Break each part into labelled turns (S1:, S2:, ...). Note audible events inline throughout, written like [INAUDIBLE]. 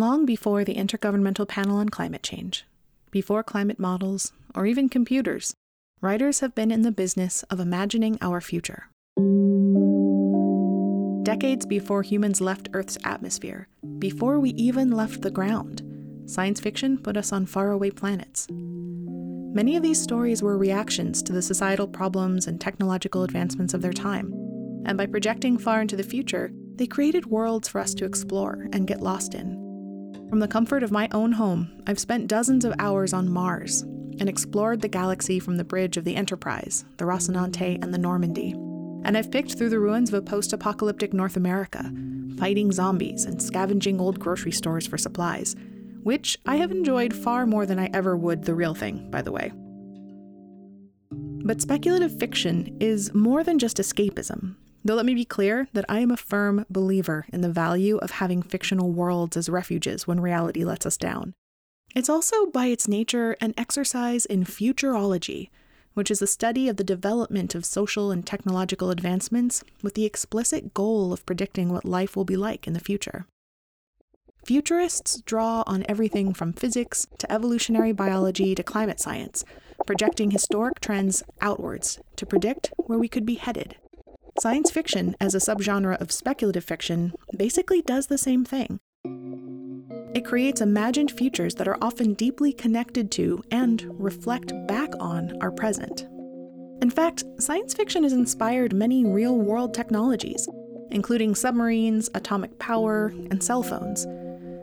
S1: Long before the Intergovernmental Panel on Climate Change, before climate models, or even computers, writers have been in the business of imagining our future. Decades before humans left Earth's atmosphere, before we even left the ground, science fiction put us on faraway planets. Many of these stories were reactions to the societal problems and technological advancements of their time, and by projecting far into the future, they created worlds for us to explore and get lost in. From the comfort of my own home, I've spent dozens of hours on Mars and explored the galaxy from the bridge of the Enterprise, the Rocinante, and the Normandy. And I've picked through the ruins of a post apocalyptic North America, fighting zombies and scavenging old grocery stores for supplies, which I have enjoyed far more than I ever would the real thing, by the way. But speculative fiction is more than just escapism. Though let me be clear that I am a firm believer in the value of having fictional worlds as refuges when reality lets us down. It's also, by its nature, an exercise in futurology, which is the study of the development of social and technological advancements with the explicit goal of predicting what life will be like in the future. Futurists draw on everything from physics to evolutionary biology to climate science, projecting historic trends outwards to predict where we could be headed. Science fiction, as a subgenre of speculative fiction, basically does the same thing. It creates imagined futures that are often deeply connected to and reflect back on our present. In fact, science fiction has inspired many real world technologies, including submarines, atomic power, and cell phones.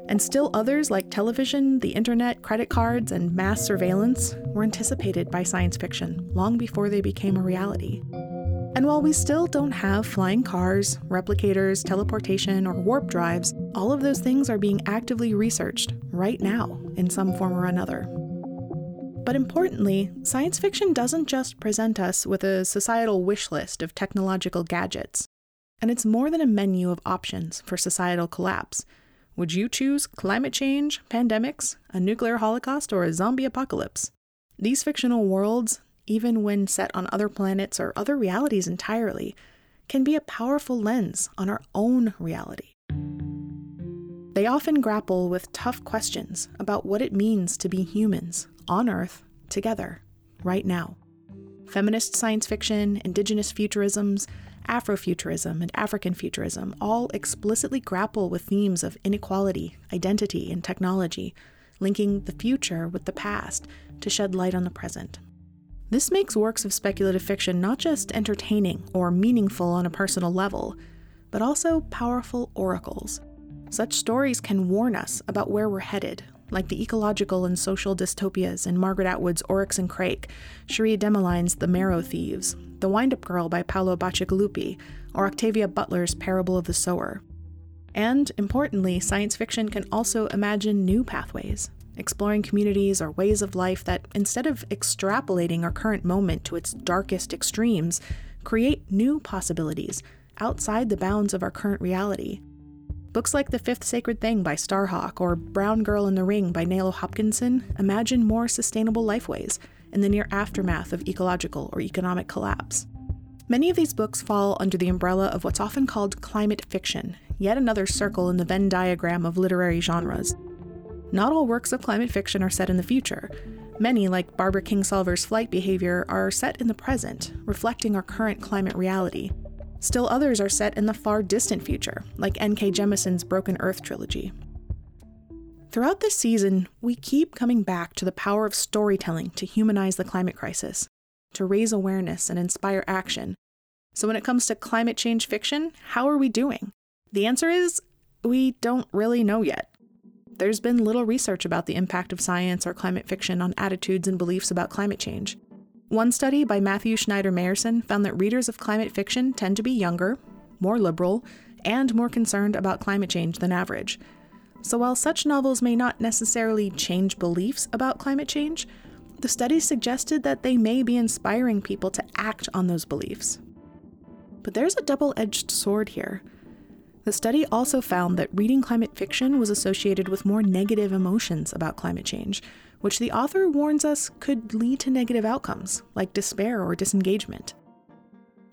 S1: And still others like television, the internet, credit cards, and mass surveillance were anticipated by science fiction long before they became a reality. And while we still don't have flying cars, replicators, teleportation, or warp drives, all of those things are being actively researched right now in some form or another. But importantly, science fiction doesn't just present us with a societal wish list of technological gadgets, and it's more than a menu of options for societal collapse. Would you choose climate change, pandemics, a nuclear holocaust, or a zombie apocalypse? These fictional worlds, even when set on other planets or other realities entirely, can be a powerful lens on our own reality. They often grapple with tough questions about what it means to be humans on Earth together, right now. Feminist science fiction, indigenous futurisms, Afrofuturism, and African futurism all explicitly grapple with themes of inequality, identity, and technology, linking the future with the past to shed light on the present. This makes works of speculative fiction not just entertaining or meaningful on a personal level, but also powerful oracles. Such stories can warn us about where we're headed, like the ecological and social dystopias in Margaret Atwood's Oryx and Crake, Cherie Dimaline's The Marrow Thieves, The Wind Up Girl by Paolo Bacigalupi, or Octavia Butler's Parable of the Sower. And, importantly, science fiction can also imagine new pathways, exploring communities or ways of life that, instead of extrapolating our current moment to its darkest extremes, create new possibilities outside the bounds of our current reality. Books like The Fifth Sacred Thing by Starhawk or Brown Girl in the Ring by Nalo Hopkinson imagine more sustainable lifeways in the near aftermath of ecological or economic collapse. Many of these books fall under the umbrella of what's often called climate fiction, yet another circle in the Venn diagram of literary genres. Not all works of climate fiction are set in the future. Many, like Barbara Kingsolver's flight behavior, are set in the present, reflecting our current climate reality. Still others are set in the far distant future, like N.K. Jemisin's Broken Earth trilogy. Throughout this season, we keep coming back to the power of storytelling to humanize the climate crisis, to raise awareness and inspire action. So, when it comes to climate change fiction, how are we doing? The answer is we don't really know yet there's been little research about the impact of science or climate fiction on attitudes and beliefs about climate change. One study by Matthew Schneider Mayerson found that readers of climate fiction tend to be younger, more liberal, and more concerned about climate change than average. So while such novels may not necessarily change beliefs about climate change, the study suggested that they may be inspiring people to act on those beliefs. But there's a double edged sword here. The study also found that reading climate fiction was associated with more negative emotions about climate change, which the author warns us could lead to negative outcomes, like despair or disengagement.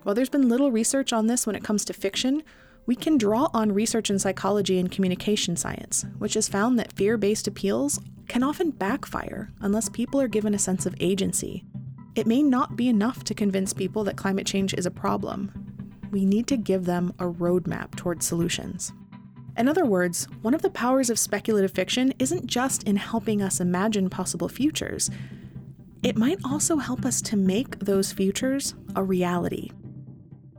S1: While there's been little research on this when it comes to fiction, we can draw on research in psychology and communication science, which has found that fear based appeals can often backfire unless people are given a sense of agency. It may not be enough to convince people that climate change is a problem. We need to give them a roadmap towards solutions. In other words, one of the powers of speculative fiction isn't just in helping us imagine possible futures, it might also help us to make those futures a reality.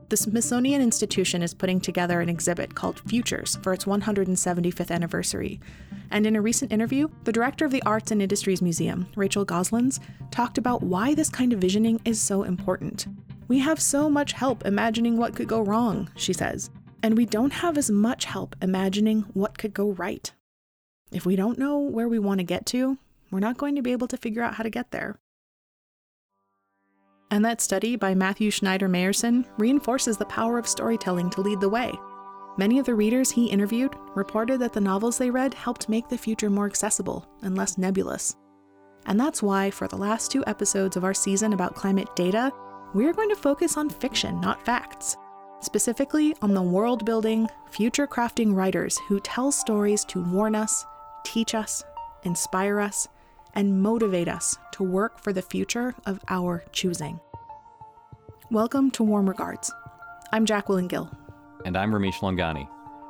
S1: The Smithsonian Institution is putting together an exhibit called Futures for its 175th anniversary. And in a recent interview, the director of the Arts and Industries Museum, Rachel Goslins, talked about why this kind of visioning is so important. We have so much help imagining what could go wrong, she says, and we don't have as much help imagining what could go right. If we don't know where we want to get to, we're not going to be able to figure out how to get there. And that study by Matthew Schneider Mayerson reinforces the power of storytelling to lead the way. Many of the readers he interviewed reported that the novels they read helped make the future more accessible and less nebulous. And that's why, for the last two episodes of our season about climate data, we're going to focus on fiction, not facts. Specifically, on the world building, future crafting writers who tell stories to warn us, teach us, inspire us, and motivate us to work for the future of our choosing. Welcome to Warm Regards. I'm Jacquelyn Gill.
S2: And I'm Ramesh Laungani.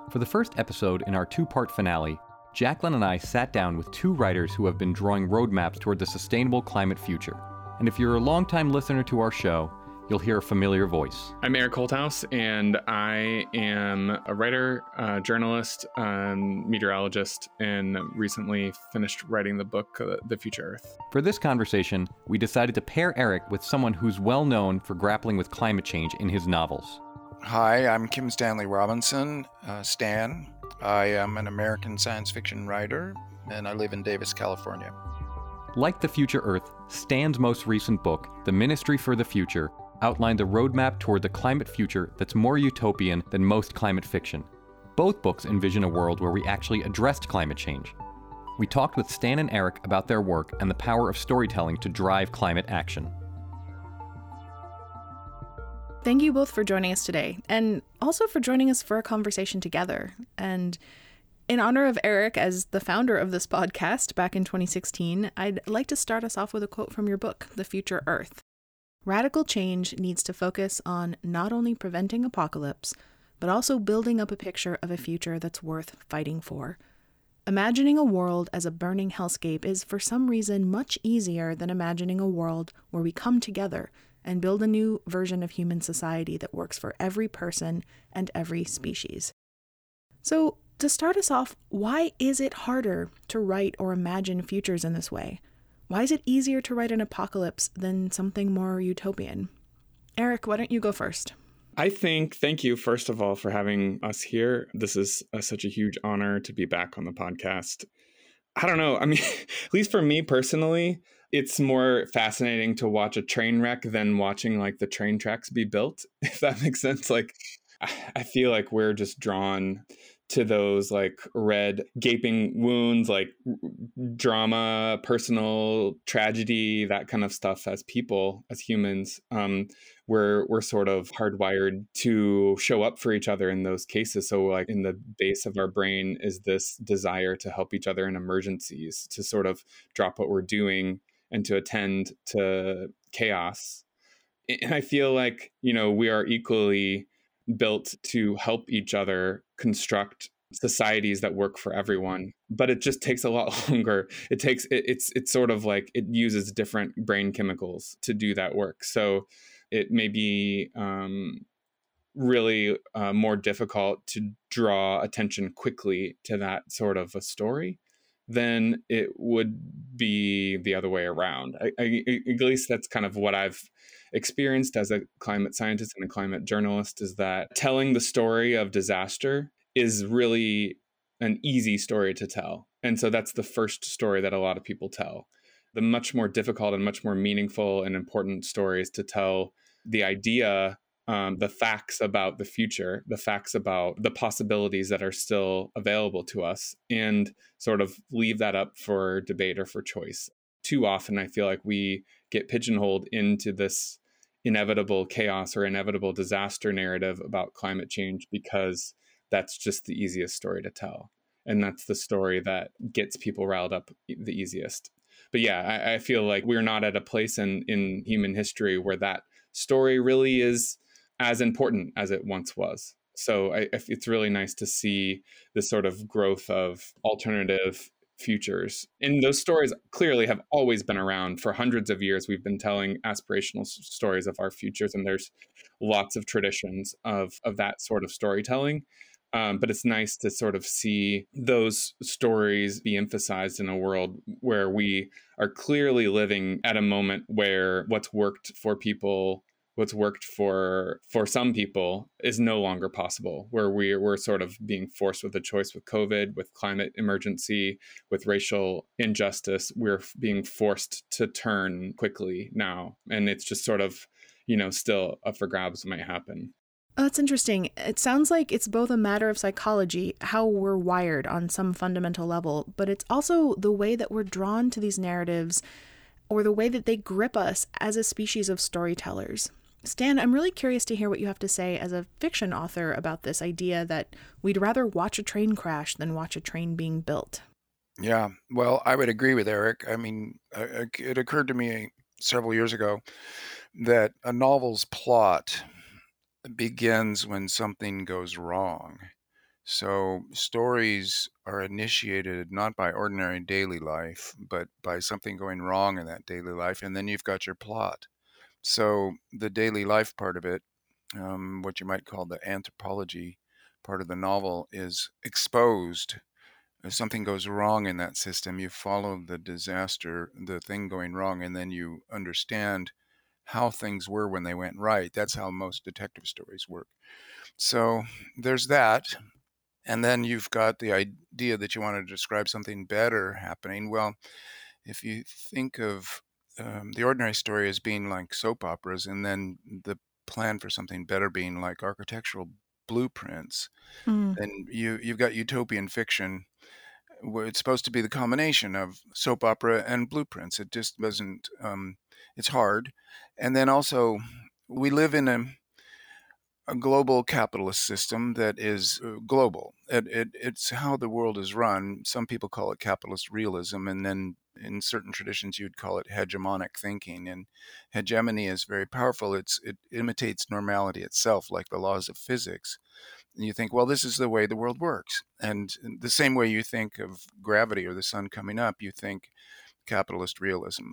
S2: For the first episode in our two part finale, Jacquelyn and I sat down with two writers who have been drawing roadmaps toward the sustainable climate future. And if you're a longtime listener to our show, you'll hear a familiar voice.
S3: I'm Eric Holthaus, and I am a writer, uh, journalist, um, meteorologist, and recently finished writing the book, uh, The Future Earth.
S2: For this conversation, we decided to pair Eric with someone who's well known for grappling with climate change in his novels.
S4: Hi, I'm Kim Stanley Robinson, uh, Stan. I am an American science fiction writer, and I live in Davis, California.
S2: Like The Future Earth, Stan's most recent book, The Ministry for the Future, outlined a roadmap toward the climate future that's more utopian than most climate fiction. Both books envision a world where we actually addressed climate change. We talked with Stan and Eric about their work and the power of storytelling to drive climate action.
S1: Thank you both for joining us today, and also for joining us for a conversation together. And in honor of Eric as the founder of this podcast back in 2016, I'd like to start us off with a quote from your book, The Future Earth. Radical change needs to focus on not only preventing apocalypse, but also building up a picture of a future that's worth fighting for. Imagining a world as a burning hellscape is, for some reason, much easier than imagining a world where we come together and build a new version of human society that works for every person and every species. So, to start us off, why is it harder to write or imagine futures in this way? Why is it easier to write an apocalypse than something more utopian? Eric, why don't you go first?
S3: I think, thank you, first of all, for having us here. This is a, such a huge honor to be back on the podcast. I don't know. I mean, [LAUGHS] at least for me personally, it's more fascinating to watch a train wreck than watching like the train tracks be built, [LAUGHS] if that makes sense. Like, I feel like we're just drawn to those like red gaping wounds like drama personal tragedy that kind of stuff as people as humans um we're we're sort of hardwired to show up for each other in those cases. So like in the base of our brain is this desire to help each other in emergencies to sort of drop what we're doing and to attend to chaos. And i feel like you know we are equally built to help each other construct societies that work for everyone but it just takes a lot [LAUGHS] longer it takes it, it's it's sort of like it uses different brain chemicals to do that work so it may be um, really uh, more difficult to draw attention quickly to that sort of a story than it would be the other way around. I, I, at least that's kind of what I've experienced as a climate scientist and a climate journalist is that telling the story of disaster is really an easy story to tell. And so that's the first story that a lot of people tell. The much more difficult and much more meaningful and important stories to tell the idea, um, the facts about the future, the facts about the possibilities that are still available to us, and sort of leave that up for debate or for choice. Too often, I feel like we get pigeonholed into this inevitable chaos or inevitable disaster narrative about climate change because that's just the easiest story to tell. And that's the story that gets people riled up the easiest. But yeah, I, I feel like we're not at a place in, in human history where that story really is as important as it once was. So I, it's really nice to see this sort of growth of alternative futures. And those stories clearly have always been around for hundreds of years. We've been telling aspirational stories of our futures, and there's lots of traditions of, of that sort of storytelling. Um, but it's nice to sort of see those stories be emphasized in a world where we are clearly living at a moment where what's worked for people what's worked for for some people is no longer possible where we, we're sort of being forced with a choice with covid with climate emergency with racial injustice we're being forced to turn quickly now and it's just sort of you know still up for grabs might happen
S1: Oh, that's interesting. It sounds like it's both a matter of psychology, how we're wired on some fundamental level, but it's also the way that we're drawn to these narratives or the way that they grip us as a species of storytellers. Stan, I'm really curious to hear what you have to say as a fiction author about this idea that we'd rather watch a train crash than watch a train being built.
S4: Yeah, well, I would agree with Eric. I mean, uh, it occurred to me several years ago that a novel's plot begins when something goes wrong. So stories are initiated not by ordinary daily life, but by something going wrong in that daily life, and then you've got your plot. So the daily life part of it, um, what you might call the anthropology part of the novel, is exposed. If something goes wrong in that system, you follow the disaster, the thing going wrong, and then you understand how things were when they went right. That's how most detective stories work. So there's that. And then you've got the idea that you want to describe something better happening. Well, if you think of um, the ordinary story as being like soap operas, and then the plan for something better being like architectural blueprints. Mm. And you you've got utopian fiction where it's supposed to be the combination of soap opera and blueprints. It just doesn't. Um, it's hard, and then also we live in a a global capitalist system that is uh, global. It, it, it's how the world is run. Some people call it capitalist realism, and then in certain traditions you'd call it hegemonic thinking and hegemony is very powerful it's it imitates normality itself like the laws of physics and you think well this is the way the world works and the same way you think of gravity or the sun coming up you think capitalist realism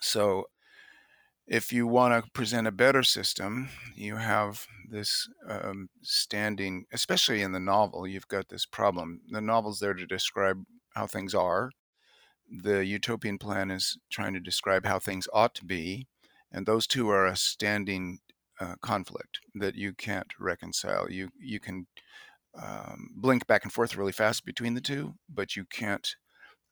S4: so if you want to present a better system, you have this um, standing, especially in the novel, you've got this problem. The novel's there to describe how things are, the utopian plan is trying to describe how things ought to be, and those two are a standing uh, conflict that you can't reconcile. You you can um, blink back and forth really fast between the two, but you can't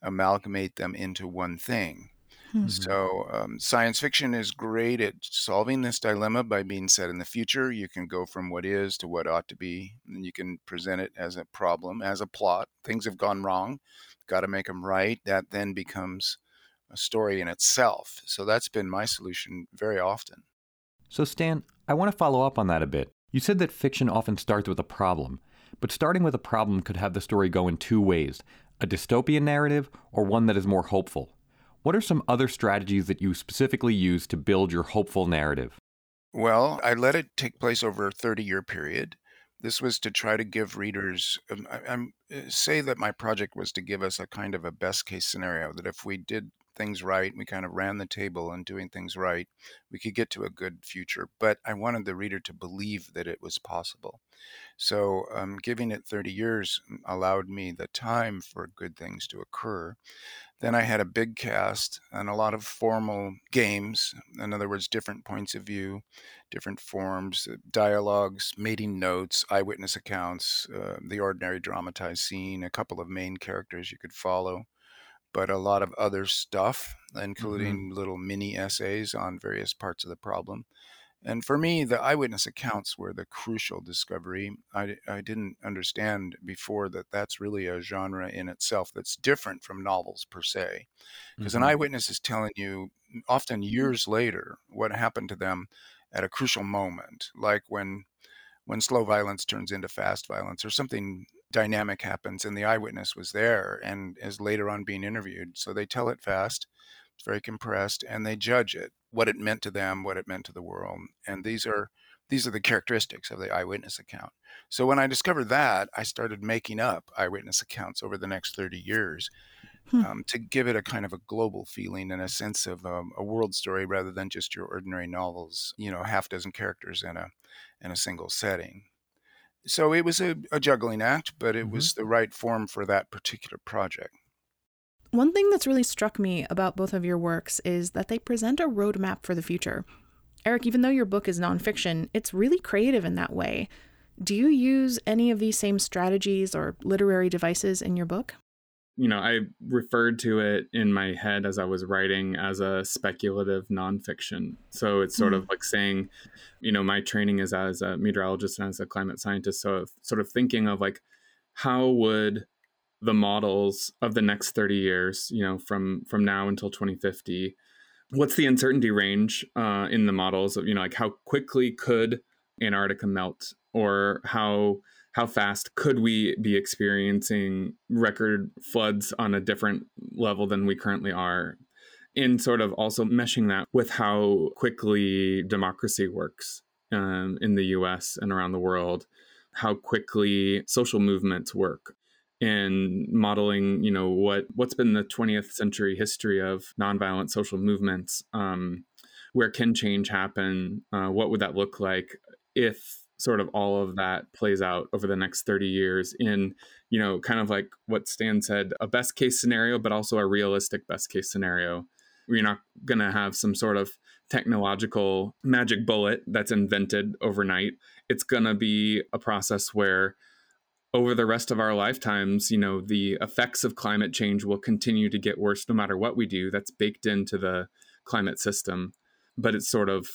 S4: amalgamate them into one thing. Mm-hmm. So, um, science fiction is great at solving this dilemma by being set in the future. You can go from what is to what ought to be, and you can present it as a problem, as a plot. Things have gone wrong got to make them right. That then becomes a story in itself. So that's been my solution very often.
S2: So, Stan, I want to follow up on that a bit. You said that fiction often starts with a problem, but starting with a problem could have the story go in two ways a dystopian narrative or one that is more hopeful. What are some other strategies that you specifically use to build your hopeful narrative?
S4: Well, I let it take place over a 30 year period. This was to try to give readers, um, I, I'm, uh, say that my project was to give us a kind of a best case scenario that if we did things right, we kind of ran the table and doing things right, we could get to a good future. But I wanted the reader to believe that it was possible. So um, giving it 30 years allowed me the time for good things to occur. Then I had a big cast and a lot of formal games. In other words, different points of view, different forms, uh, dialogues, mating notes, eyewitness accounts, uh, the ordinary dramatized scene, a couple of main characters you could follow, but a lot of other stuff, mm-hmm. including mm-hmm. little mini essays on various parts of the problem. And for me, the eyewitness accounts were the crucial discovery. I, I didn't understand before that that's really a genre in itself that's different from novels per se. Because mm-hmm. an eyewitness is telling you, often years later, what happened to them at a crucial moment, like when when slow violence turns into fast violence or something dynamic happens and the eyewitness was there and is later on being interviewed. So they tell it fast, it's very compressed, and they judge it, what it meant to them, what it meant to the world. And these are these are the characteristics of the eyewitness account. So when I discovered that, I started making up eyewitness accounts over the next 30 years hmm. um, to give it a kind of a global feeling and a sense of um, a world story rather than just your ordinary novels, you know, half dozen characters in a in a single setting. So it was a, a juggling act, but it mm-hmm. was the right form for that particular project.
S1: One thing that's really struck me about both of your works is that they present a roadmap for the future. Eric, even though your book is nonfiction, it's really creative in that way. Do you use any of these same strategies or literary devices in your book?
S3: You know, I referred to it in my head as I was writing as a speculative nonfiction. So it's sort mm-hmm. of like saying, you know, my training is as a meteorologist and as a climate scientist. So sort of thinking of like, how would the models of the next 30 years, you know, from from now until 2050, what's the uncertainty range uh, in the models of you know like how quickly could Antarctica melt or how how fast could we be experiencing record floods on a different level than we currently are? In sort of also meshing that with how quickly democracy works um, in the US and around the world, how quickly social movements work, and modeling you know what what's been the 20th century history of nonviolent social movements um, where can change happen uh, what would that look like if sort of all of that plays out over the next 30 years in you know kind of like what stan said a best case scenario but also a realistic best case scenario you're not going to have some sort of technological magic bullet that's invented overnight it's going to be a process where over the rest of our lifetimes, you know, the effects of climate change will continue to get worse no matter what we do. That's baked into the climate system. But it's sort of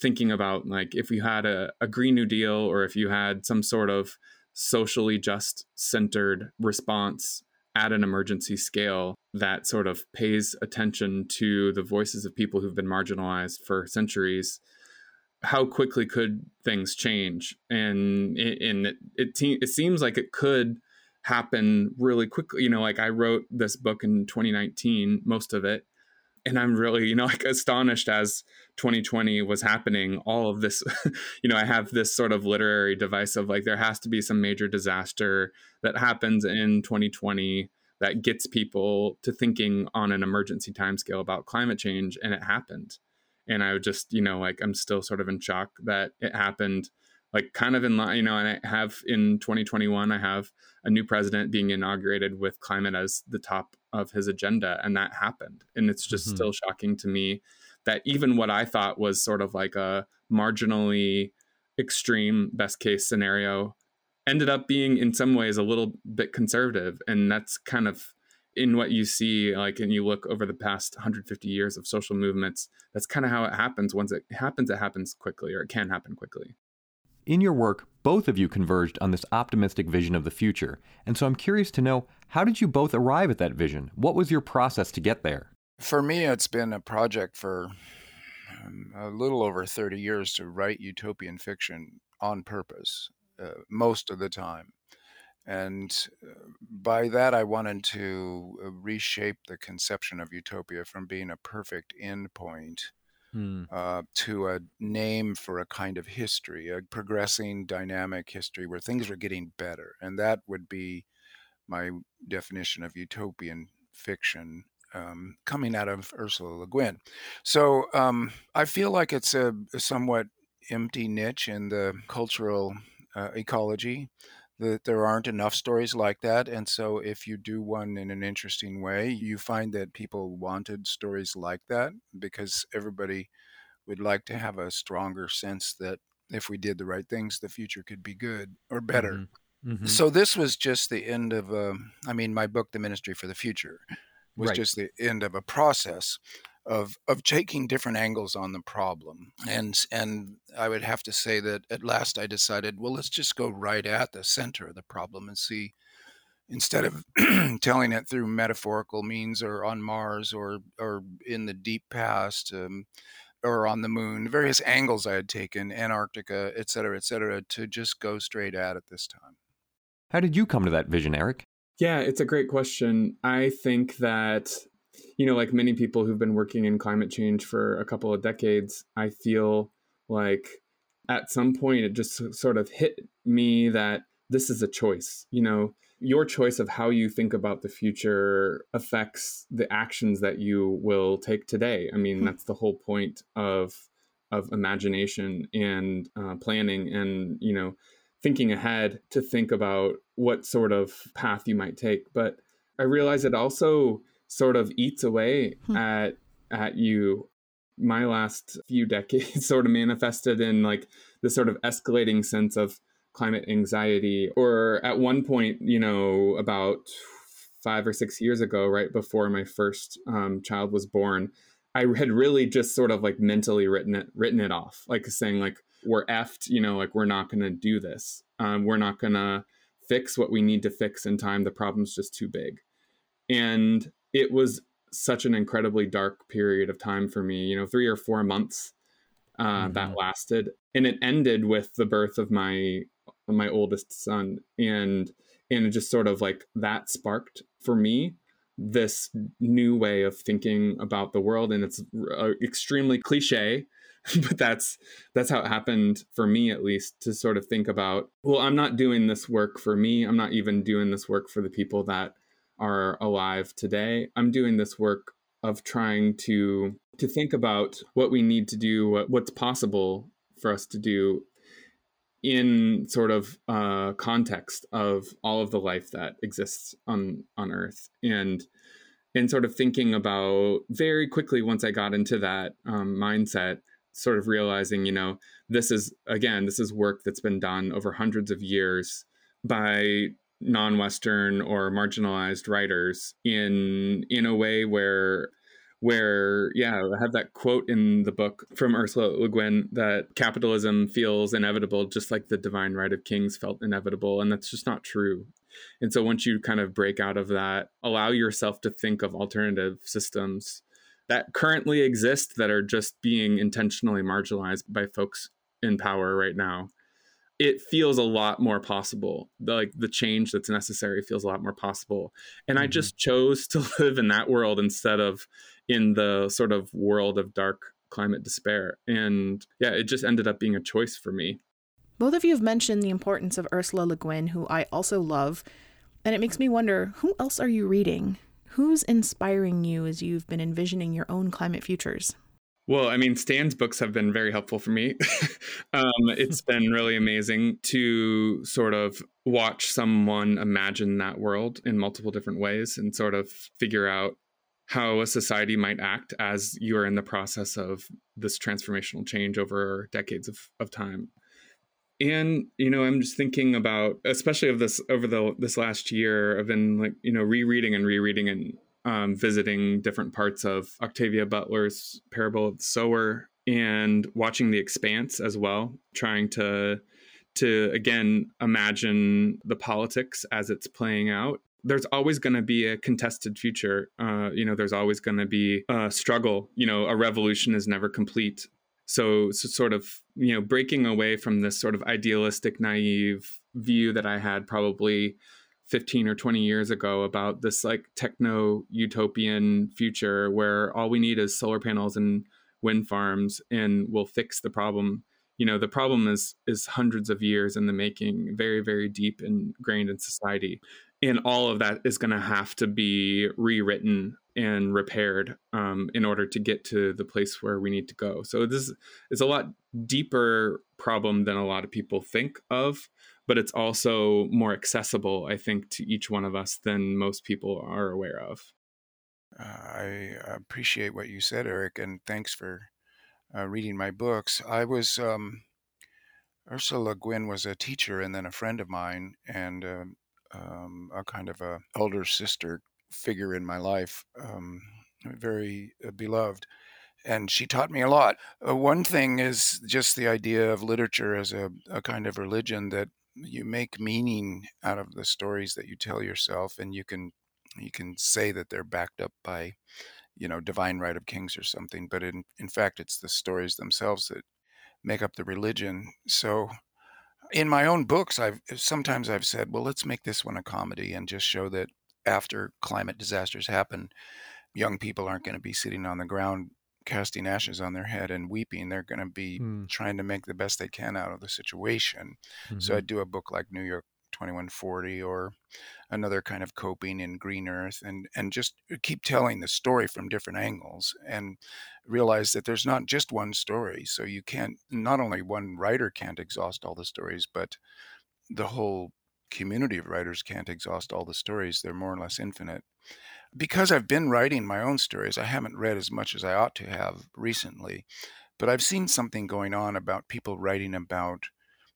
S3: thinking about like if you had a, a Green New Deal or if you had some sort of socially just centered response at an emergency scale that sort of pays attention to the voices of people who've been marginalized for centuries how quickly could things change? And and it, it, it seems like it could happen really quickly. You know like i wrote this book in 2019 most of it and i'm really you know [LAUGHS] like astonished as 2020 was happening all of this [LAUGHS] you know i have this sort of literary device of like there has to be some major disaster that happens in 2020 that gets people to thinking on an emergency timescale about climate change and it happened. And I would just you know like I'm still sort of in shock that it happened like kind of in line you know and I have in 2021 I have a new president being inaugurated with climate as the top of his agenda and that happened. And it's just mm-hmm. still shocking to me that even what I thought was sort of like a marginally extreme best case scenario ended up being in some ways a little bit conservative. And that's kind of in what you see like and you look over the past 150 years of social movements that's kind of how it happens. Once it happens it happens quickly or it can happen quickly
S2: in your work both of you converged on this optimistic vision of the future and so i'm curious to know how did you both arrive at that vision? What was your process to get there?
S4: For me it's been a project for um, a little over 30 years to write utopian fiction on purpose uh, most of the time. And uh, by that, I wanted to uh, reshape the conception of utopia from being a perfect endpoint hmm. uh, to a name for a kind of history, a progressing, dynamic history where things are getting better. And that would be my definition of utopian fiction. Um, coming out of Ursula Le Guin. So um, I feel like it's a, a, somewhat empty niche in the cultural uh, ecology that there aren't enough stories like that. And so, if you do one in an interesting way, you find that people wanted stories like that because everybody would like to have a stronger sense that if we did the right things, the future could be good or better. Mm-hmm. Mm-hmm. So, this was just the end of, um, I mean, my book, The Ministry for the Future, was right. just the end of a process of of taking different angles on the problem and and i would have to say that at last i decided well let's just go right at the center of the problem and see instead of [CLEARS THROAT] telling it through metaphorical means or on mars or or in the deep past um, or on the moon, various angles I had taken, Antarctica, et cetera, et cetera, to just go straight at it this time.
S2: How did you come to that vision, Eric?
S3: Yeah, it's a great question. I think that, you know, like many people who've been working in climate change for a couple of decades, I feel like at some point it just sort of hit me that this is a choice. You know, your choice of how you think about the future affects the actions that you will take today. I mean, hmm. that's the whole point of of imagination and uh, planning, and you know, thinking ahead to think about what sort of path you might take. But I realize it also sort of eats away hmm. at at you. My last few [LAUGHS] decades sort of manifested in like this sort of escalating sense of climate anxiety. Or at one point, you know, about five or six years ago, right before my first um, child was born, I had really just sort of like mentally written it written it off, like saying like we're effed, you know, like we're not going to do this. Um, we're not going to fix what we need to fix in time. The problem's just too big, and it was such an incredibly dark period of time for me. You know, three or four months uh, mm-hmm. that lasted, and it ended with the birth of my my oldest son and and just sort of like that sparked for me this new way of thinking about the world and it's uh, extremely cliche [LAUGHS] but that's that's how it happened for me at least to sort of think about well i'm not doing this work for me i'm not even doing this work for the people that are alive today. I'm doing this work of trying to to think about what we need to do what, what's possible for us to do in sort of uh, context of all of the life that exists on on Earth, and and sort of thinking about very quickly once I got into that um, mindset, sort of realizing, you know, this is again, this is work that's been done over hundreds of years by non-Western or marginalized writers in in a way where where yeah i have that quote in the book from ursula le guin that capitalism feels inevitable just like the divine right of kings felt inevitable and that's just not true. And so once you kind of break out of that allow yourself to think of alternative systems that currently exist that are just being intentionally marginalized by folks in power right now it feels a lot more possible the, like the change that's necessary feels a lot more possible and mm-hmm. i just chose to [LAUGHS] live in that world instead of in the sort of world of dark climate despair. And yeah, it just ended up being a choice for me.
S1: Both of you have mentioned the importance of Ursula Le Guin, who I also love. And it makes me wonder who else are you reading? Who's inspiring you as you've been envisioning your own climate futures?
S3: Well, I mean, Stan's books have been very helpful for me. [LAUGHS] um, it's [LAUGHS] been really amazing to sort of watch someone imagine that world in multiple different ways and sort of figure out how a society might act as you are in the process of this transformational change over decades of, of time and you know i'm just thinking about especially of this over the this last year i've been like you know rereading and rereading and um, visiting different parts of octavia butler's parable of the sower and watching the expanse as well trying to to again imagine the politics as it's playing out there's always going to be a contested future. Uh, you know, there's always going to be a struggle. You know, a revolution is never complete. So, so, sort of, you know, breaking away from this sort of idealistic, naive view that I had probably 15 or 20 years ago about this like techno utopian future where all we need is solar panels and wind farms and we'll fix the problem. You know the problem is is hundreds of years in the making very very deep ingrained in society. And all of that is going to have to be rewritten and repaired um, in order to get to the place where we need to go. So this is a lot deeper problem than a lot of people think of, but it's also more accessible, I think, to each one of us than most people are aware of.
S4: Uh, I appreciate what you said, Eric, and thanks for uh, reading my books. I was um, Ursula Guin was a teacher and then a friend of mine, and um, um, a kind of a older sister figure in my life, um, very uh, beloved. And she taught me a lot. Uh, one thing is just the idea of literature as a, a kind of religion that you make meaning out of the stories that you tell yourself, and you can you can say that they're backed up by you know, divine right of kings or something. But in, in fact, it's the stories themselves that make up the religion. So in my own books, I've sometimes I've said, well, let's make this one a comedy and just show that after climate disasters happen, young people aren't going to be sitting on the ground casting ashes on their head and weeping. They're going to be mm. trying to make the best they can out of the situation. Mm-hmm. So I'd do a book like New York 2140 or another kind of coping in green earth and and just keep telling the story from different angles and realize that there's not just one story so you can't not only one writer can't exhaust all the stories but the whole community of writers can't exhaust all the stories they're more or less infinite because I've been writing my own stories I haven't read as much as I ought to have recently but I've seen something going on about people writing about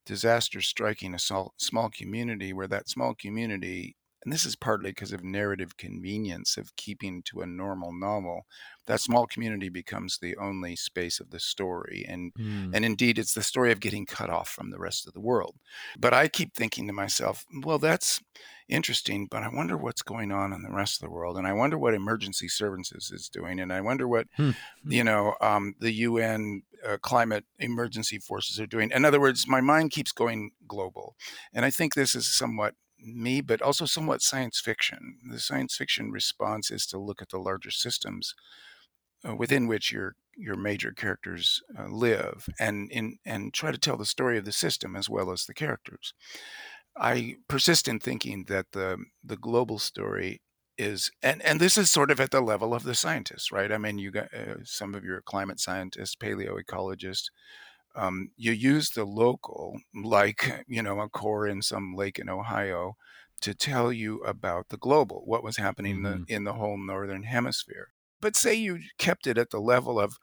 S4: disaster striking a small, community where that small community and this is partly because of narrative convenience of keeping to a normal novel that small community becomes the only space of the story and mm. and indeed it's the story of getting cut off from the rest of the world but i keep thinking to myself well that's interesting but i wonder what's going on in the rest of the world and i wonder what emergency services is doing and i wonder what hmm. you know um, the un uh, climate emergency forces are doing in other words my mind keeps going global and i think this is somewhat me, but also somewhat science fiction. The science fiction response is to look at the larger systems uh, within which your your major characters uh, live, and in and try to tell the story of the system as well as the characters. I persist in thinking that the the global story is, and and this is sort of at the level of the scientists, right? I mean, you got uh, some of your climate scientists, paleoecologists um, you use the local, like you know a core in some lake in Ohio, to tell you about the global, what was happening mm-hmm. in, the, in the whole northern hemisphere. But say you kept it at the level of,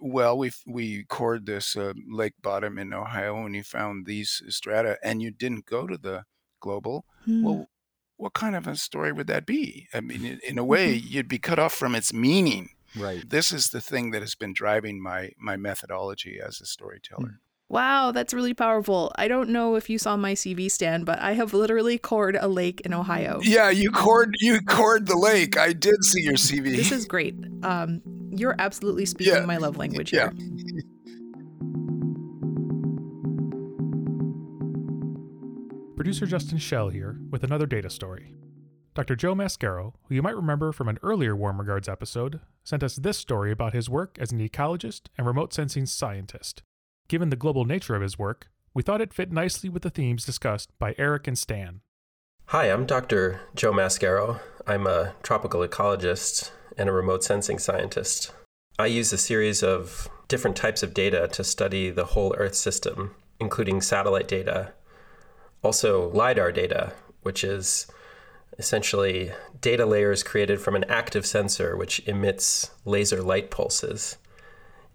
S4: well, we we cored this uh, lake bottom in Ohio and you found these strata, and you didn't go to the global. Mm. Well, what kind of a story would that be? I mean, in, in a way, [LAUGHS] you'd be cut off from its meaning
S2: Right.
S4: This is the thing that has been driving my my methodology as a storyteller.
S1: Wow, that's really powerful. I don't know if you saw my CV Stan, but I have literally cored a lake in Ohio.
S4: Yeah, you cored you cored the lake. I did see your CV.
S1: This is great. Um, you're absolutely speaking yeah. my love language here. Yeah.
S5: Producer Justin Shell here with another data story. Dr. Joe Mascaro, who you might remember from an earlier Warm Regards episode, sent us this story about his work as an ecologist and remote sensing scientist. Given the global nature of his work, we thought it fit nicely with the themes discussed by Eric and Stan.
S6: Hi, I'm Dr. Joe Mascaro. I'm a tropical ecologist and a remote sensing scientist. I use a series of different types of data to study the whole Earth system, including satellite data, also LIDAR data, which is essentially data layers created from an active sensor which emits laser light pulses.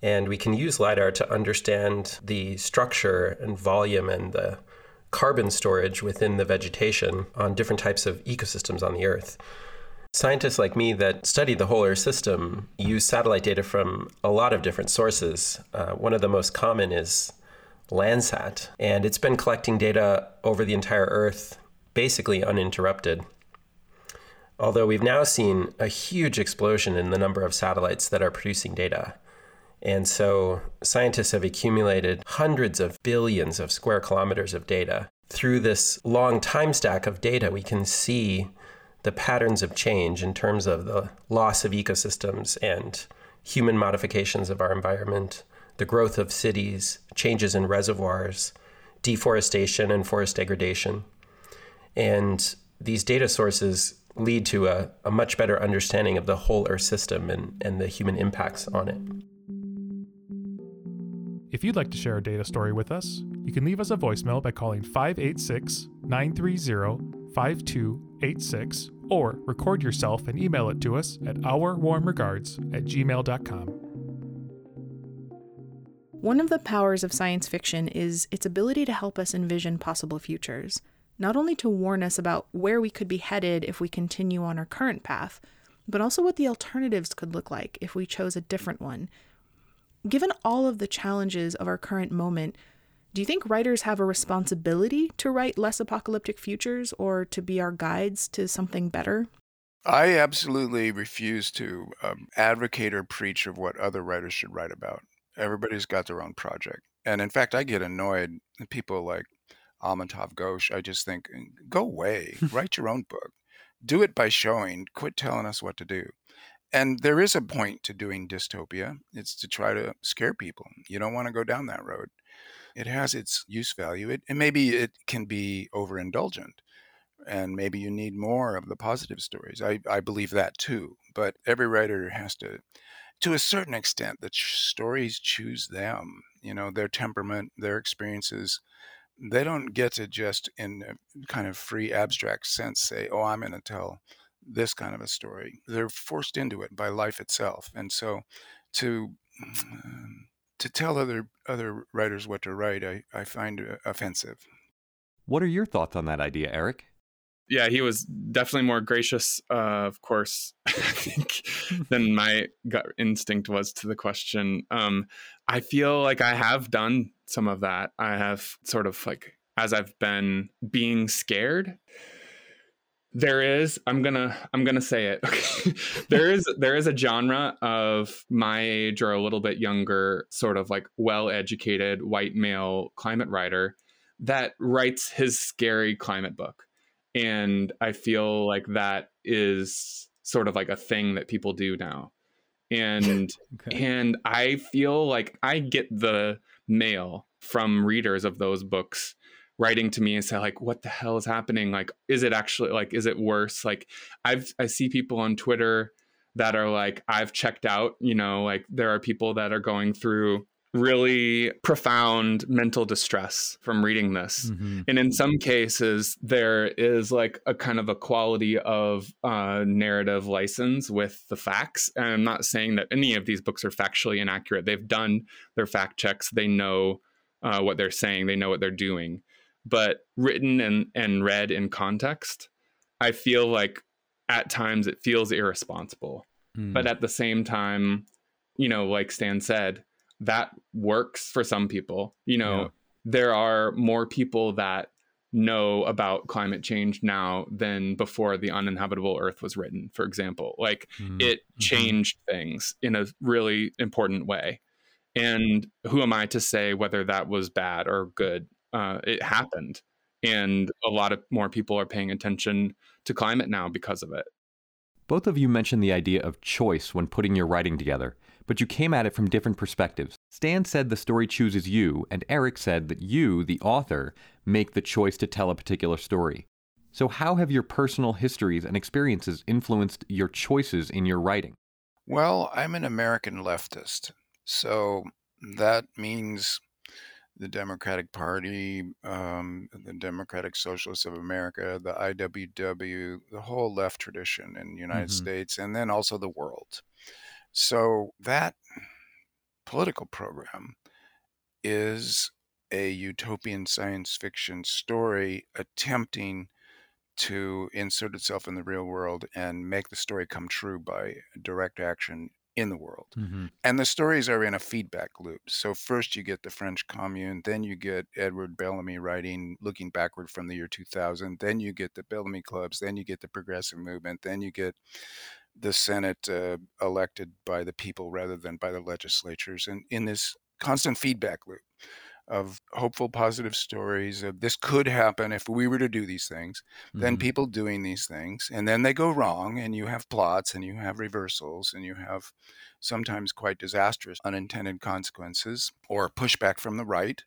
S6: And we can use LIDAR to understand the structure and volume and the carbon storage within the vegetation on different types of ecosystems on the Earth. Scientists like me that study the whole Earth system use satellite data from a lot of different sources. Uh, one of the most common is Landsat, and it's been collecting data over the entire Earth basically uninterrupted. Although we've now seen a huge explosion in the number of satellites that are producing data. And so scientists have accumulated hundreds of billions of square kilometers of data. Through this long time stack of data, we can see the patterns of change in terms of the loss of ecosystems and human modifications of our environment, the growth of cities, changes in reservoirs, deforestation and forest degradation. And these data sources lead to a, a much better understanding of the whole Earth system and, and the human impacts on it.
S5: If you'd like to share a data story with us, you can leave us a voicemail by calling 586 930 5286 or record yourself and email it to us at ourwarmregards at gmail.com.
S1: One of the powers of science fiction is its ability to help us envision possible futures not only to warn us about where we could be headed if we continue on our current path, but also what the alternatives could look like if we chose a different one. Given all of the challenges of our current moment, do you think writers have a responsibility to write less apocalyptic futures or to be our guides to something better?
S4: I absolutely refuse to um, advocate or preach of what other writers should write about. Everybody's got their own project. And in fact, I get annoyed at people like Amitav Ghosh. I just think, go away, [LAUGHS] write your own book. Do it by showing, quit telling us what to do. And there is a point to doing dystopia. It's to try to scare people. You don't want to go down that road. It has its use value. It, and maybe it can be overindulgent and maybe you need more of the positive stories. I, I believe that too. But every writer has to, to a certain extent, the ch- stories choose them. You know, their temperament, their experiences. They don't get to just in a kind of free abstract sense say, "Oh, I'm going to tell this kind of a story." They're forced into it by life itself, and so to to tell other other writers what to write, I, I find uh, offensive.
S2: What are your thoughts on that idea, Eric?
S3: yeah, he was definitely more gracious, uh, of course, [LAUGHS] I think, [LAUGHS] than my gut instinct was to the question. Um, I feel like I have done some of that. I have sort of like, as I've been being scared, there is i'm gonna i'm gonna say it [LAUGHS] okay. there is there is a genre of my age or a little bit younger sort of like well educated white male climate writer that writes his scary climate book and i feel like that is sort of like a thing that people do now and [LAUGHS] okay. and i feel like i get the mail from readers of those books writing to me and say like what the hell is happening like is it actually like is it worse like i've i see people on twitter that are like i've checked out you know like there are people that are going through really profound mental distress from reading this. Mm-hmm. And in some cases, there is like a kind of a quality of uh, narrative license with the facts. And I'm not saying that any of these books are factually inaccurate. They've done their fact checks, they know uh, what they're saying, they know what they're doing. But written and, and read in context, I feel like at times it feels irresponsible. Mm. But at the same time, you know, like Stan said, that works for some people. You know, yeah. there are more people that know about climate change now than before the uninhabitable earth was written for example like mm-hmm. it mm-hmm. changed things in a really important way and who am i to say whether that was bad or good uh, it happened and a lot of more people are paying attention to climate now because of it
S2: both of you mentioned the idea of choice when putting your writing together but you came at it from different perspectives. Stan said the story chooses you, and Eric said that you, the author, make the choice to tell a particular story. So, how have your personal histories and experiences influenced your choices in your writing?
S4: Well, I'm an American leftist. So, that means the Democratic Party, um, the Democratic Socialists of America, the IWW, the whole left tradition in the United mm-hmm. States, and then also the world. So that political program is a utopian science fiction story attempting to insert itself in the real world and make the story come true by direct action in the world. Mm-hmm. And the stories are in a feedback loop. So first you get the French Commune, then you get Edward Bellamy writing looking backward from the year 2000, then you get the Bellamy clubs, then you get the progressive movement, then you get the Senate uh, elected by the people rather than by the legislatures, and in this constant feedback loop of hopeful, positive stories of this could happen if we were to do these things, mm-hmm. then people doing these things, and then they go wrong, and you have plots, and you have reversals, and you have sometimes quite disastrous unintended consequences or pushback from the right.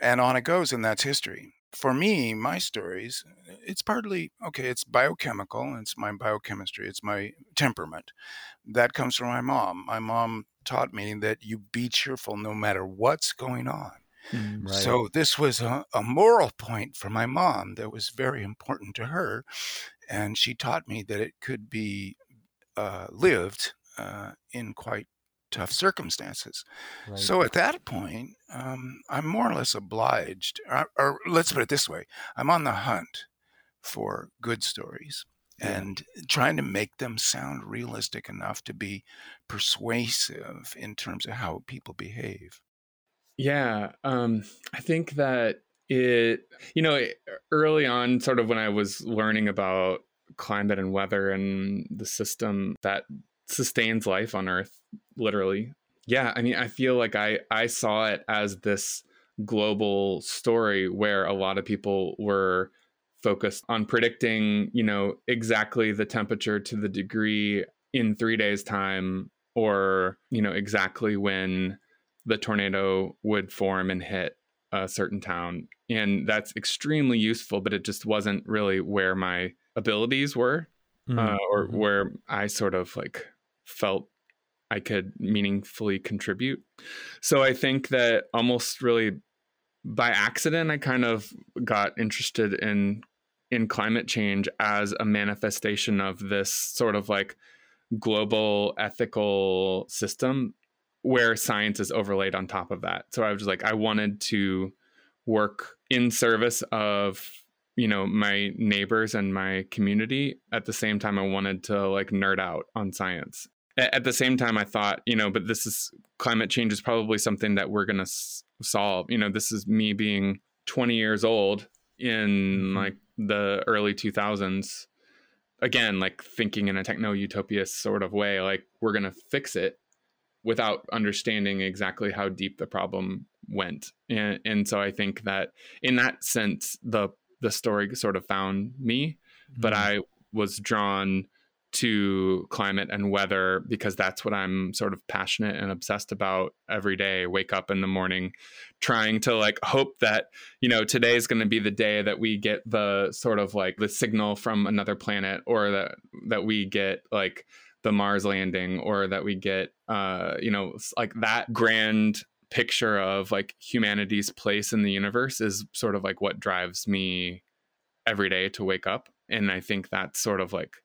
S4: And on it goes, and that's history for me, my stories, it's partly okay, it's biochemical, it's my biochemistry, it's my temperament. That comes from my mom. My mom taught me that you be cheerful no matter what's going on. Mm, right. So this was a, a, moral point for my mom that was very important to her, and she taught me that it could be uh, lived uh, in quite tough circumstances. Right. So at that point, um, I'm more or less obliged, or, or, let's put it this way I'm on the hunt for good stories yeah. and trying to make them sound realistic enough to be persuasive in terms of how people behave.
S3: Yeah, um, I think that it, you know, early on, sort of when I was learning about climate and weather and the system that sustains life on Earth, literally. Yeah, I mean, I feel like I I saw it as this global story where a lot of people were focused on predicting, you know, exactly the temperature to the degree in 3 days time or, you know, exactly when the tornado would form and hit a certain town. And that's extremely useful, but it just wasn't really where my abilities were mm-hmm. uh, or mm-hmm. where I sort of like felt I could meaningfully contribute. So I think that almost really by accident, I kind of got interested in in climate change as a manifestation of this sort of like global ethical system where science is overlaid on top of that. So I was just like, I wanted to work in service of you know my neighbors and my community. At the same time i wanted to like nerd out on science. At the same time i thought you know but this is climate change is probably something that we're going to s- solve. You know this is me being 20 years old in mm-hmm. like the early 2000s again like thinking in a techno utopia sort of way like we're going to fix it without understanding exactly how deep the problem went and, and so i think that in that sense the the story sort of found me mm-hmm. but i was drawn to climate and weather because that's what I'm sort of passionate and obsessed about every day. Wake up in the morning trying to like hope that, you know, today is going to be the day that we get the sort of like the signal from another planet or that that we get like the Mars landing or that we get uh you know like that grand picture of like humanity's place in the universe is sort of like what drives me every day to wake up and I think that's sort of like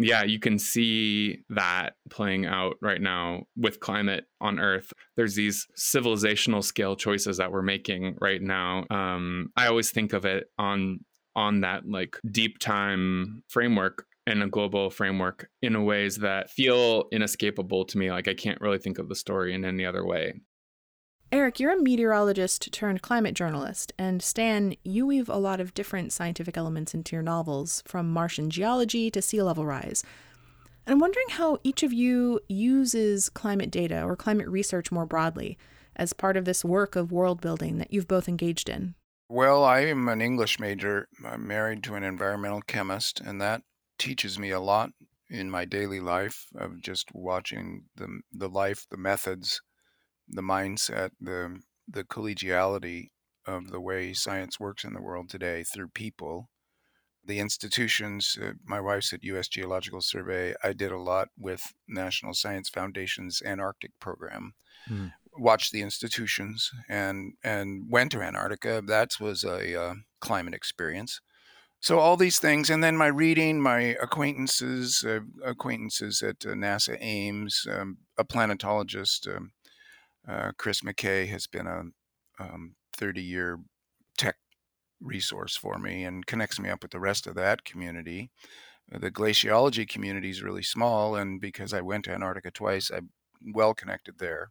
S3: yeah, you can see that playing out right now with climate on Earth. There's these civilizational scale choices that we're making right now. Um, I always think of it on on that like deep time framework and a global framework in ways that feel inescapable to me. Like I can't really think of the story in any other way.
S1: Eric, you're a meteorologist turned climate journalist, and Stan, you weave a lot of different scientific elements into your novels, from Martian geology to sea level rise. And I'm wondering how each of you uses climate data or climate research more broadly as part of this work of world building that you've both engaged in.
S4: Well, I am an English major. I'm married to an environmental chemist, and that teaches me a lot in my daily life of just watching the the life, the methods the mindset, the the collegiality of the way science works in the world today through people. The institutions, uh, my wife's at U.S. Geological Survey. I did a lot with National Science Foundation's Antarctic program. Mm. Watched the institutions and and went to Antarctica. That was a uh, climate experience. So all these things, and then my reading, my acquaintances, uh, acquaintances at uh, NASA Ames, um, a planetologist, um, uh, Chris McKay has been a 30 um, year tech resource for me and connects me up with the rest of that community. Uh, the glaciology community is really small, and because I went to Antarctica twice, I'm well connected there.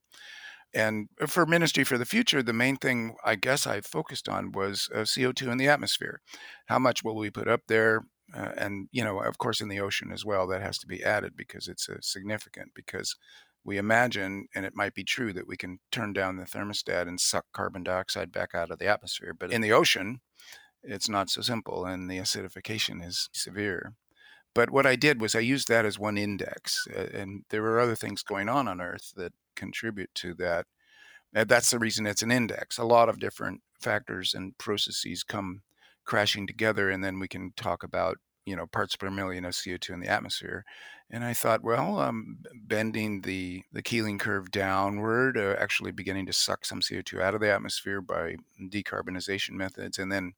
S4: And for Ministry for the Future, the main thing I guess I focused on was uh, CO2 in the atmosphere. How much will we put up there? Uh, and, you know, of course, in the ocean as well, that has to be added because it's uh, significant because we imagine, and it might be true, that we can turn down the thermostat and suck carbon dioxide back out of the atmosphere. But in the ocean, it's not so simple, and the acidification is severe. But what I did was I used that as one index, and there were other things going on on Earth that contribute to that. And that's the reason it's an index. A lot of different factors and processes come crashing together, and then we can talk about you know parts per million of CO2 in the atmosphere. And I thought, well, um, bending the the Keeling curve downward, uh, actually beginning to suck some CO2 out of the atmosphere by decarbonization methods, and then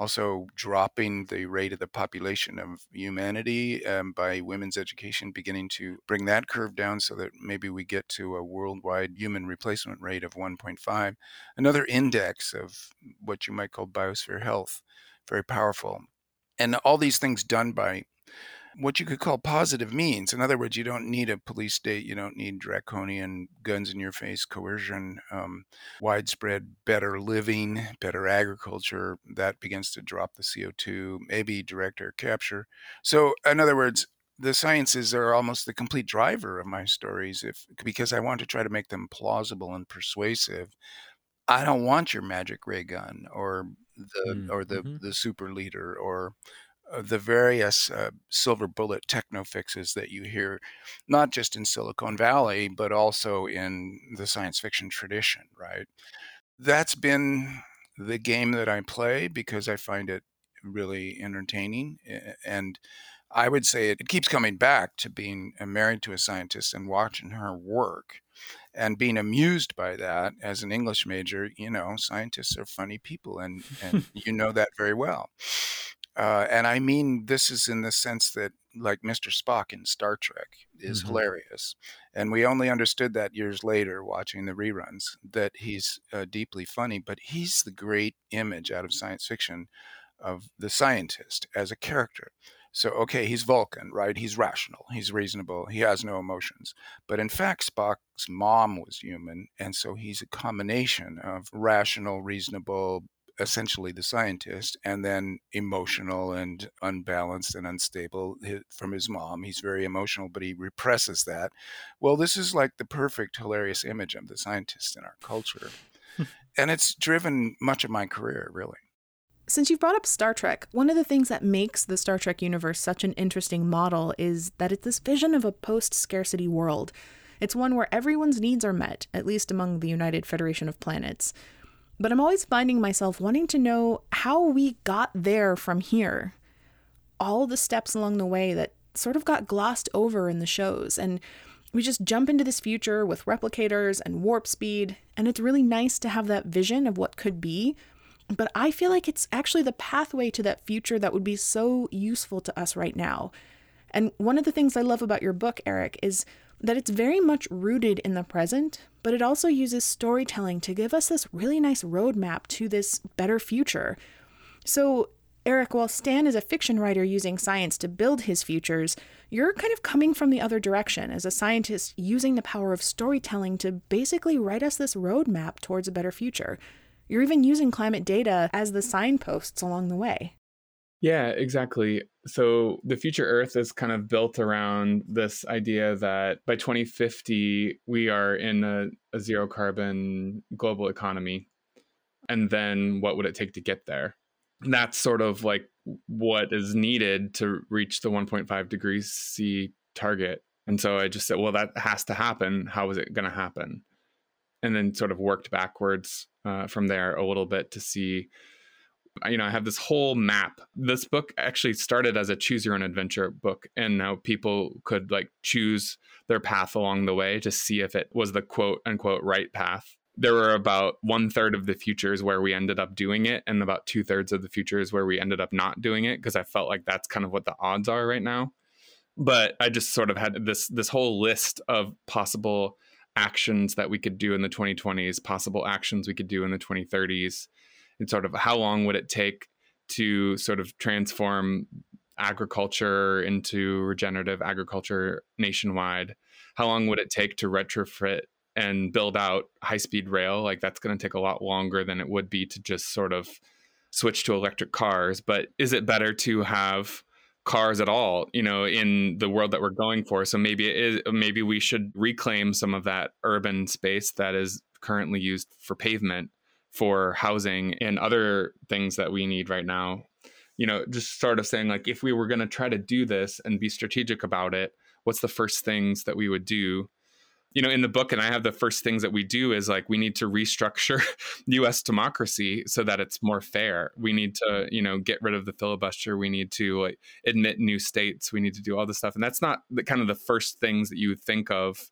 S4: also dropping the rate of the population of humanity um, by women's education, beginning to bring that curve down so that maybe we get to a worldwide human replacement rate of 1.5. Another index of what you might call biosphere health, very powerful and all these things done by what you could call positive means. In other words, you don't need a police state, you don't need draconian guns in your face coercion, um, widespread better living, better agriculture. That begins to drop the CO2, maybe direct air capture. So, in other words, the sciences are almost the complete driver of my stories if because I want to try to make them plausible and persuasive. I don't want your magic ray gun or the mm, or the mm-hmm. the super leader or the various uh, silver bullet techno fixes that you hear, not just in Silicon Valley, but also in the science fiction tradition, right? That's been the game that I play because I find it really entertaining. And I would say it, it keeps coming back to being uh, married to a scientist and watching her work and being amused by that as an English major. You know, scientists are funny people, and, and [LAUGHS] you know that very well. Uh, and I mean, this is in the sense that, like Mr. Spock in Star Trek, is mm-hmm. hilarious. And we only understood that years later watching the reruns that he's uh, deeply funny, but he's the great image out of science fiction of the scientist as a character. So, okay, he's Vulcan, right? He's rational, he's reasonable, he has no emotions. But in fact, Spock's mom was human. And so he's a combination of rational, reasonable, essentially the scientist, and then emotional and unbalanced and unstable eh, from his mom. He's very emotional, but he represses that. Well, this is like the perfect, hilarious image of the scientist in our culture. Hmm. and it's driven much of my career, really.
S1: Since you've brought up Star Trek, one of the things that makes the Star Trek universe such an interesting model is that it's this vision of a post scarcity world. It's one where everyone's needs are met, at least among the United Federation of Planets. But I'm always finding myself wanting to know how we got there from here. All the steps along the way that sort of got glossed over in the shows. And we just jump into this future with replicators and warp speed. And it's really nice to have that vision of what could be but I feel like it's actually the pathway to that future that would be so useful to us right now. And one of the things I love about your book, Eric, is that it's very much rooted in the present, but it also uses storytelling to give us this really nice roadmap to this better future. So, Eric, while Stan is a fiction writer using science to build his futures, you're kind of coming from the other direction as a scientist using the power of storytelling to basically write us this roadmap towards a better future. You're even using climate data as the signposts along the way.
S3: Yeah, exactly. So the future Earth is kind of built around this idea that by 2050, we are in a, a, zero carbon global economy. And then what would it take to get there? And that's sort of like what is needed to reach the 1.5 degrees C target. And so I just said, well, that has to happen. How is it going to happen? And then sort of worked backwards uh, from there a little bit to see you know, I have this whole map. This book actually started as a choose your own adventure book, and now people could like choose their path along the way to see if it was the quote unquote right path. There were about one third of the futures where we ended up doing it, and about two thirds of the futures where we ended up not doing it because I felt like that's kind of what the odds are right now. But I just sort of had this this whole list of possible actions that we could do in the 2020s, possible actions we could do in the 2030s, and sort of how long would it take to sort of transform agriculture into regenerative agriculture nationwide? How long would it take to retrofit and build out high speed rail? Like that's going to take a lot longer than it would be to just sort of switch to electric cars. But is it better to have cars at all you know in the world that we're going for so maybe it is maybe we should reclaim some of that urban space that is currently used for pavement for housing and other things that we need right now. You know just sort of saying like if we were going to try to do this and be strategic about it what's the first things that we would do? You know in the book and i have the first things that we do is like we need to restructure [LAUGHS] us democracy so that it's more fair. We need to you know get rid of the filibuster. We need to like admit new states. We need to do all this stuff. And that's not the kind of the first things that you think of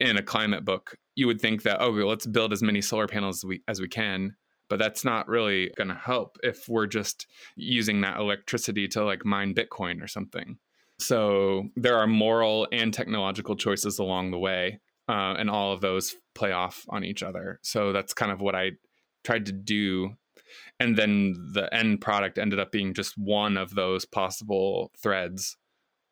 S3: in a climate book you would think that oh let's build as many solar panels as we as we can but that's not really going to help if we're just using that electricity to like mine bitcoin or something so there are moral and technological choices along the way, uh, and all of those play off on each other. So that's kind of what I tried to do. And then the end product ended up being just one of those possible threads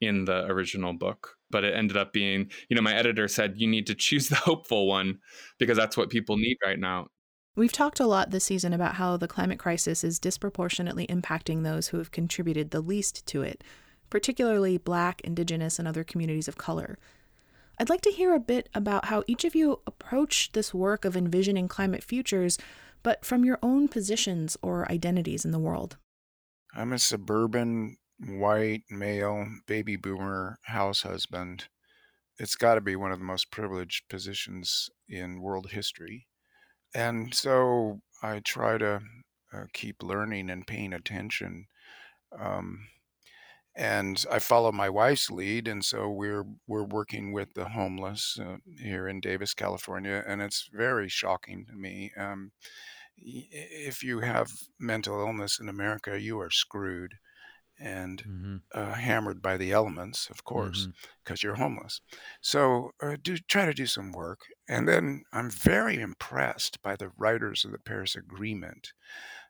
S3: in the original book. But it ended up being, you know, my editor said, you need to choose [LAUGHS] the hopeful one because that's what people need right now.
S1: We've talked a lot this season about how the climate crisis is disproportionately impacting those who have contributed the least to it, particularly Black, Indigenous, and other communities of color. I'd like to hear a bit about how each of you approach this work of envisioning climate futures, but from your own positions or identities in the world.
S4: I'm a suburban, white, male, baby boomer house husband. It's got to be one of the most privileged positions in world history. And so I try to uh, keep learning and paying attention. Um, and I follow my wife's lead, and so we're we're working with the homeless uh, here in Davis, California, and it's very shocking to me. Um, if you have mental illness in America, you are screwed and mm-hmm. uh, hammered by the elements, of course, because mm-hmm. you're homeless. So uh, do try to do some work, and then I'm very impressed by the writers of the Paris Agreement.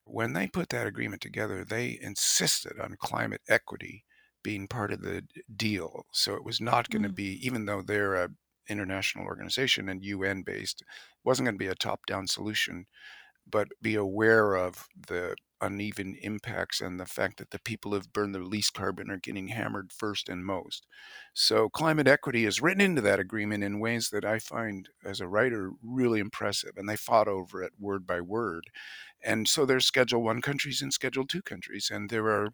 S4: When they put that agreement together, they insisted on climate equity being part of the deal. So it was not going to mm. be, even though they're a international organization and UN based, wasn't going to be a top down solution, but be aware of the uneven impacts and the fact that the people who've burned the least carbon are getting hammered first and most. So climate equity is written into that agreement in ways that I find as a writer really impressive and they fought over it word by word. And so there's schedule 1 countries and schedule 2 countries and there are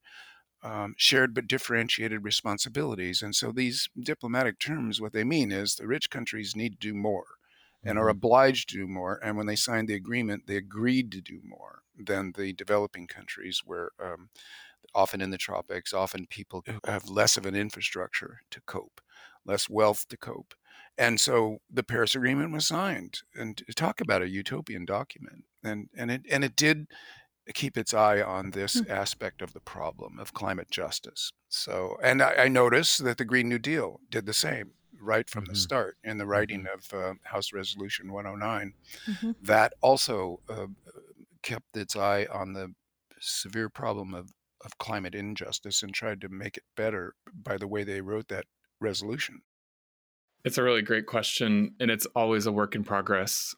S4: um, shared but differentiated responsibilities. And so these diplomatic terms, what they mean is the rich countries need to do more and are mm-hmm. obliged to do more. And when they signed the agreement, they agreed to do more than the developing countries, where um, often in the tropics, often people have less of an infrastructure to cope, less wealth to cope. And so the Paris Agreement was signed, and talk about a utopian document, and and it and it did keep its eye on this mm-hmm. aspect of the problem of climate justice. So, and I, I noticed that the Green New Deal did the same right from mm-hmm. the start in the writing mm-hmm. of uh, House Resolution 109. Mm-hmm. That also uh, kept its eye on the severe problem of, of climate injustice and tried to make it better by the way they wrote that resolution.
S3: It's a really great question, and it's always a work in progress.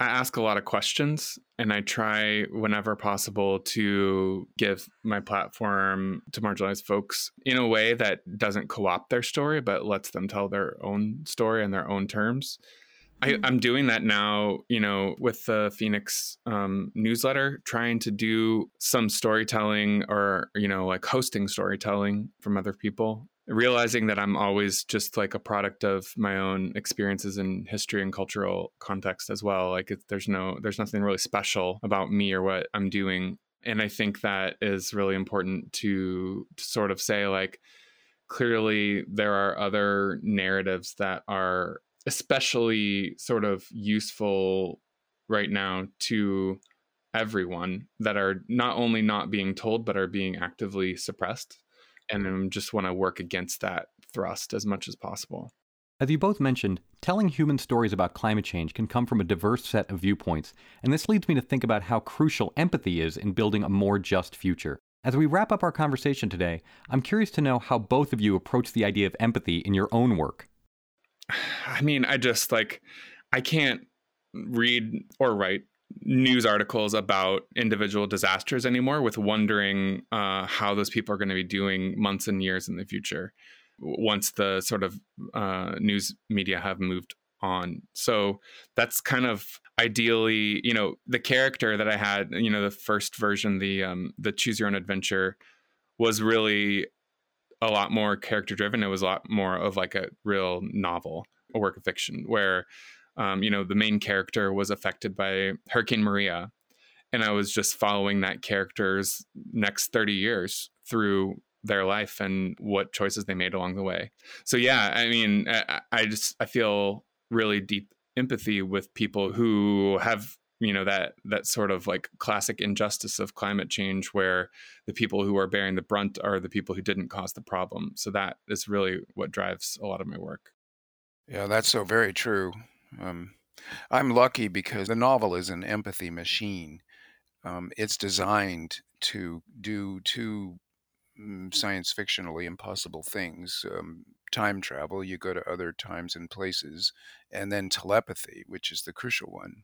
S3: I ask a lot of questions and I try whenever possible to give my platform to marginalized folks in a way that doesn't co opt their story, but lets them tell their own story in their own terms. Mm-hmm. I, am doing that now, you know, with the Phoenix um, newsletter, trying to do some storytelling or, you know, like hosting storytelling from other people realizing that I'm always just like a product of my own experiences in history and cultural context as well. Like it, there's no, there's nothing really special about me or what I'm doing. And I think that is really important to, to sort of say like, clearly there are other narratives that are especially sort of useful right now to everyone that are not only not being told but are being actively suppressed and I just want to work against that thrust as much as possible.
S2: As you both mentioned, telling human stories about climate change can come from a diverse set of viewpoints, and this leads me to think about how crucial empathy is in building a more just future. As we wrap up our conversation today, I'm curious to know how both of you approach the idea of empathy in your own work. [SIGHS]
S3: I mean, I just like, I can't read or write news articles about individual disasters anymore with wondering uh, how those people are going to be doing months and years in the future once the sort of uh, news media have moved on. So that's kind of ideally you know the character that i had you know the first version the um, the choose your own adventure was really a lot more character driven it was a lot more of like a real novel a work of fiction where um, you know, the main character was affected by Hurricane Maria. And I was just following that character's next 30 years through their life and what choices they made along the way. So, yeah, I mean, I, I just, I feel really deep empathy with people who have you know that that sort of like classic injustice of climate change where the people who are bearing the brunt are the people who didn't cause the problem so that is really what drives a lot of my work
S4: yeah that's so very true um, I'm lucky because the novel is an empathy machine. Um, it's designed to do two mm, science fictionally impossible things. Um, time travel, you go to other times and places, and then telepathy, which is the crucial one.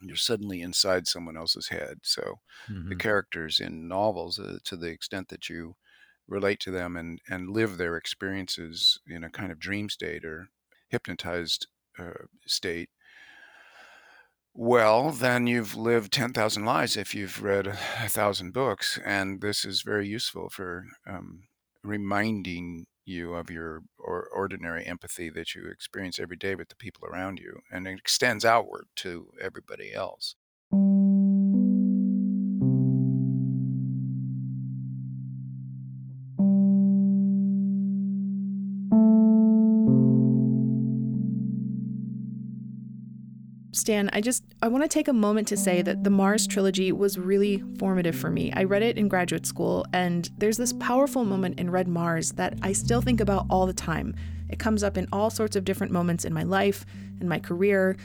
S4: You're suddenly inside someone else's head. So mm-hmm. the characters in novels, uh, to the extent that you relate to them and, and live their experiences in a kind of dream state or hypnotized state, well, then you've lived 10,000 lives if you've read a thousand books. And this is very useful for um, reminding you of your or ordinary empathy that you experience every day with the people around you. And it extends outward to everybody else.
S1: Stan, I just I want to take a moment to say that the Mars trilogy was really formative for me. I read it in graduate school and there's this powerful moment in Red Mars that I still think about all the time. It comes up in all sorts of different moments in my life, in my career.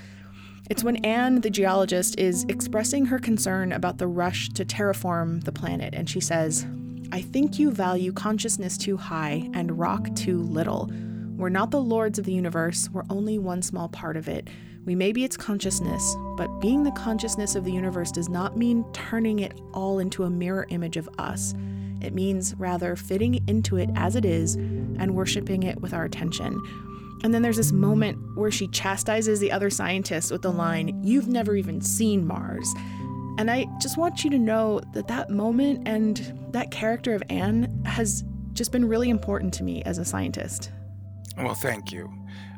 S1: It's when Anne, the geologist, is expressing her concern about the rush to terraform the planet, and she says, I think you value consciousness too high and rock too little. We're not the lords of the universe, we're only one small part of it. We may be its consciousness, but being the consciousness of the universe does not mean turning it all into a mirror image of us. It means rather fitting into it as it is and worshiping it with our attention. And then there's this moment where she chastises the other scientists with the line, You've never even seen Mars. And I just want you to know that that moment and that character of Anne has just been really important to me as a scientist.
S4: Well, thank you.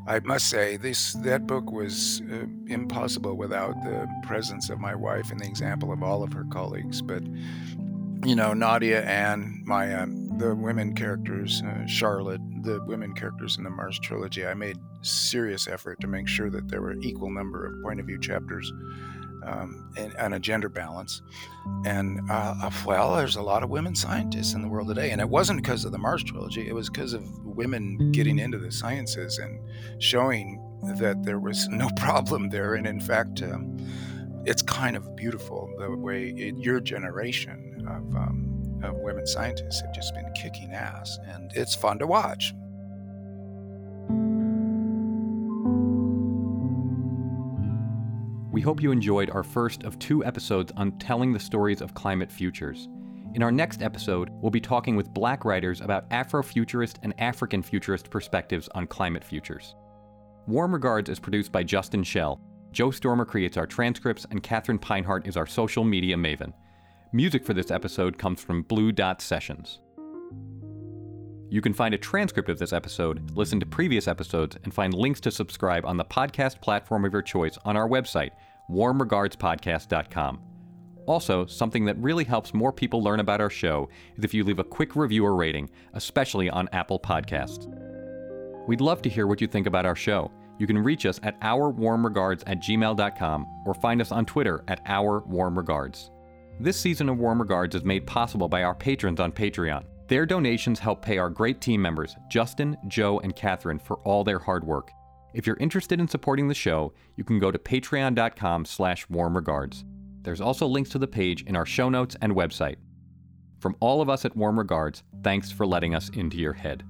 S4: I must say, this that book was uh, impossible without the presence of my wife and the example of all of her colleagues. But you know, Nadia, Anne, Maya, the women characters, uh, Charlotte, the women characters in the Mars trilogy. I made serious effort to make sure that there were equal number of point of view chapters um, and, and, a gender balance. And uh, uh, well, there's a lot of women scientists in the world today, and it wasn't because of the Mars trilogy. It was because of women getting into the sciences and showing that there was [LAUGHS] no problem there. And in fact, um, it's kind of beautiful the way it, your generation of, um, of women scientists have just been kicking ass, and it's fun to watch.
S2: We hope you enjoyed our first of two episodes on telling the stories of climate futures. In our next episode, we'll be talking with black writers about Afrofuturist and African futurist perspectives on climate futures. Warm Regards is produced by Justin Shell. Joe Stormer creates our transcripts, and Katherine Pinehart is our social media maven. Music for this episode comes from Blue Dot Sessions. You can find a transcript of this episode, listen to previous episodes, and find links to subscribe on the podcast platform of your choice on our website, warmregardspodcast.com. Also, something that really helps more people learn about our show is if you leave a quick review or rating, especially on Apple Podcasts. We'd love to hear what you think about our show. You can reach us at ourwarmregards at gmail.com or find us on Twitter at ourwarmregards. This season of Warm Regards is made possible by our patrons on Patreon. Their donations help pay our great team members, Justin, Joe, and Catherine, for all their hard work. If you're interested in supporting the show, you can go to patreon.com slash warmregards. There's also links to the page in our show notes and website. From all of us at Warm Regards, thanks for letting us into your head.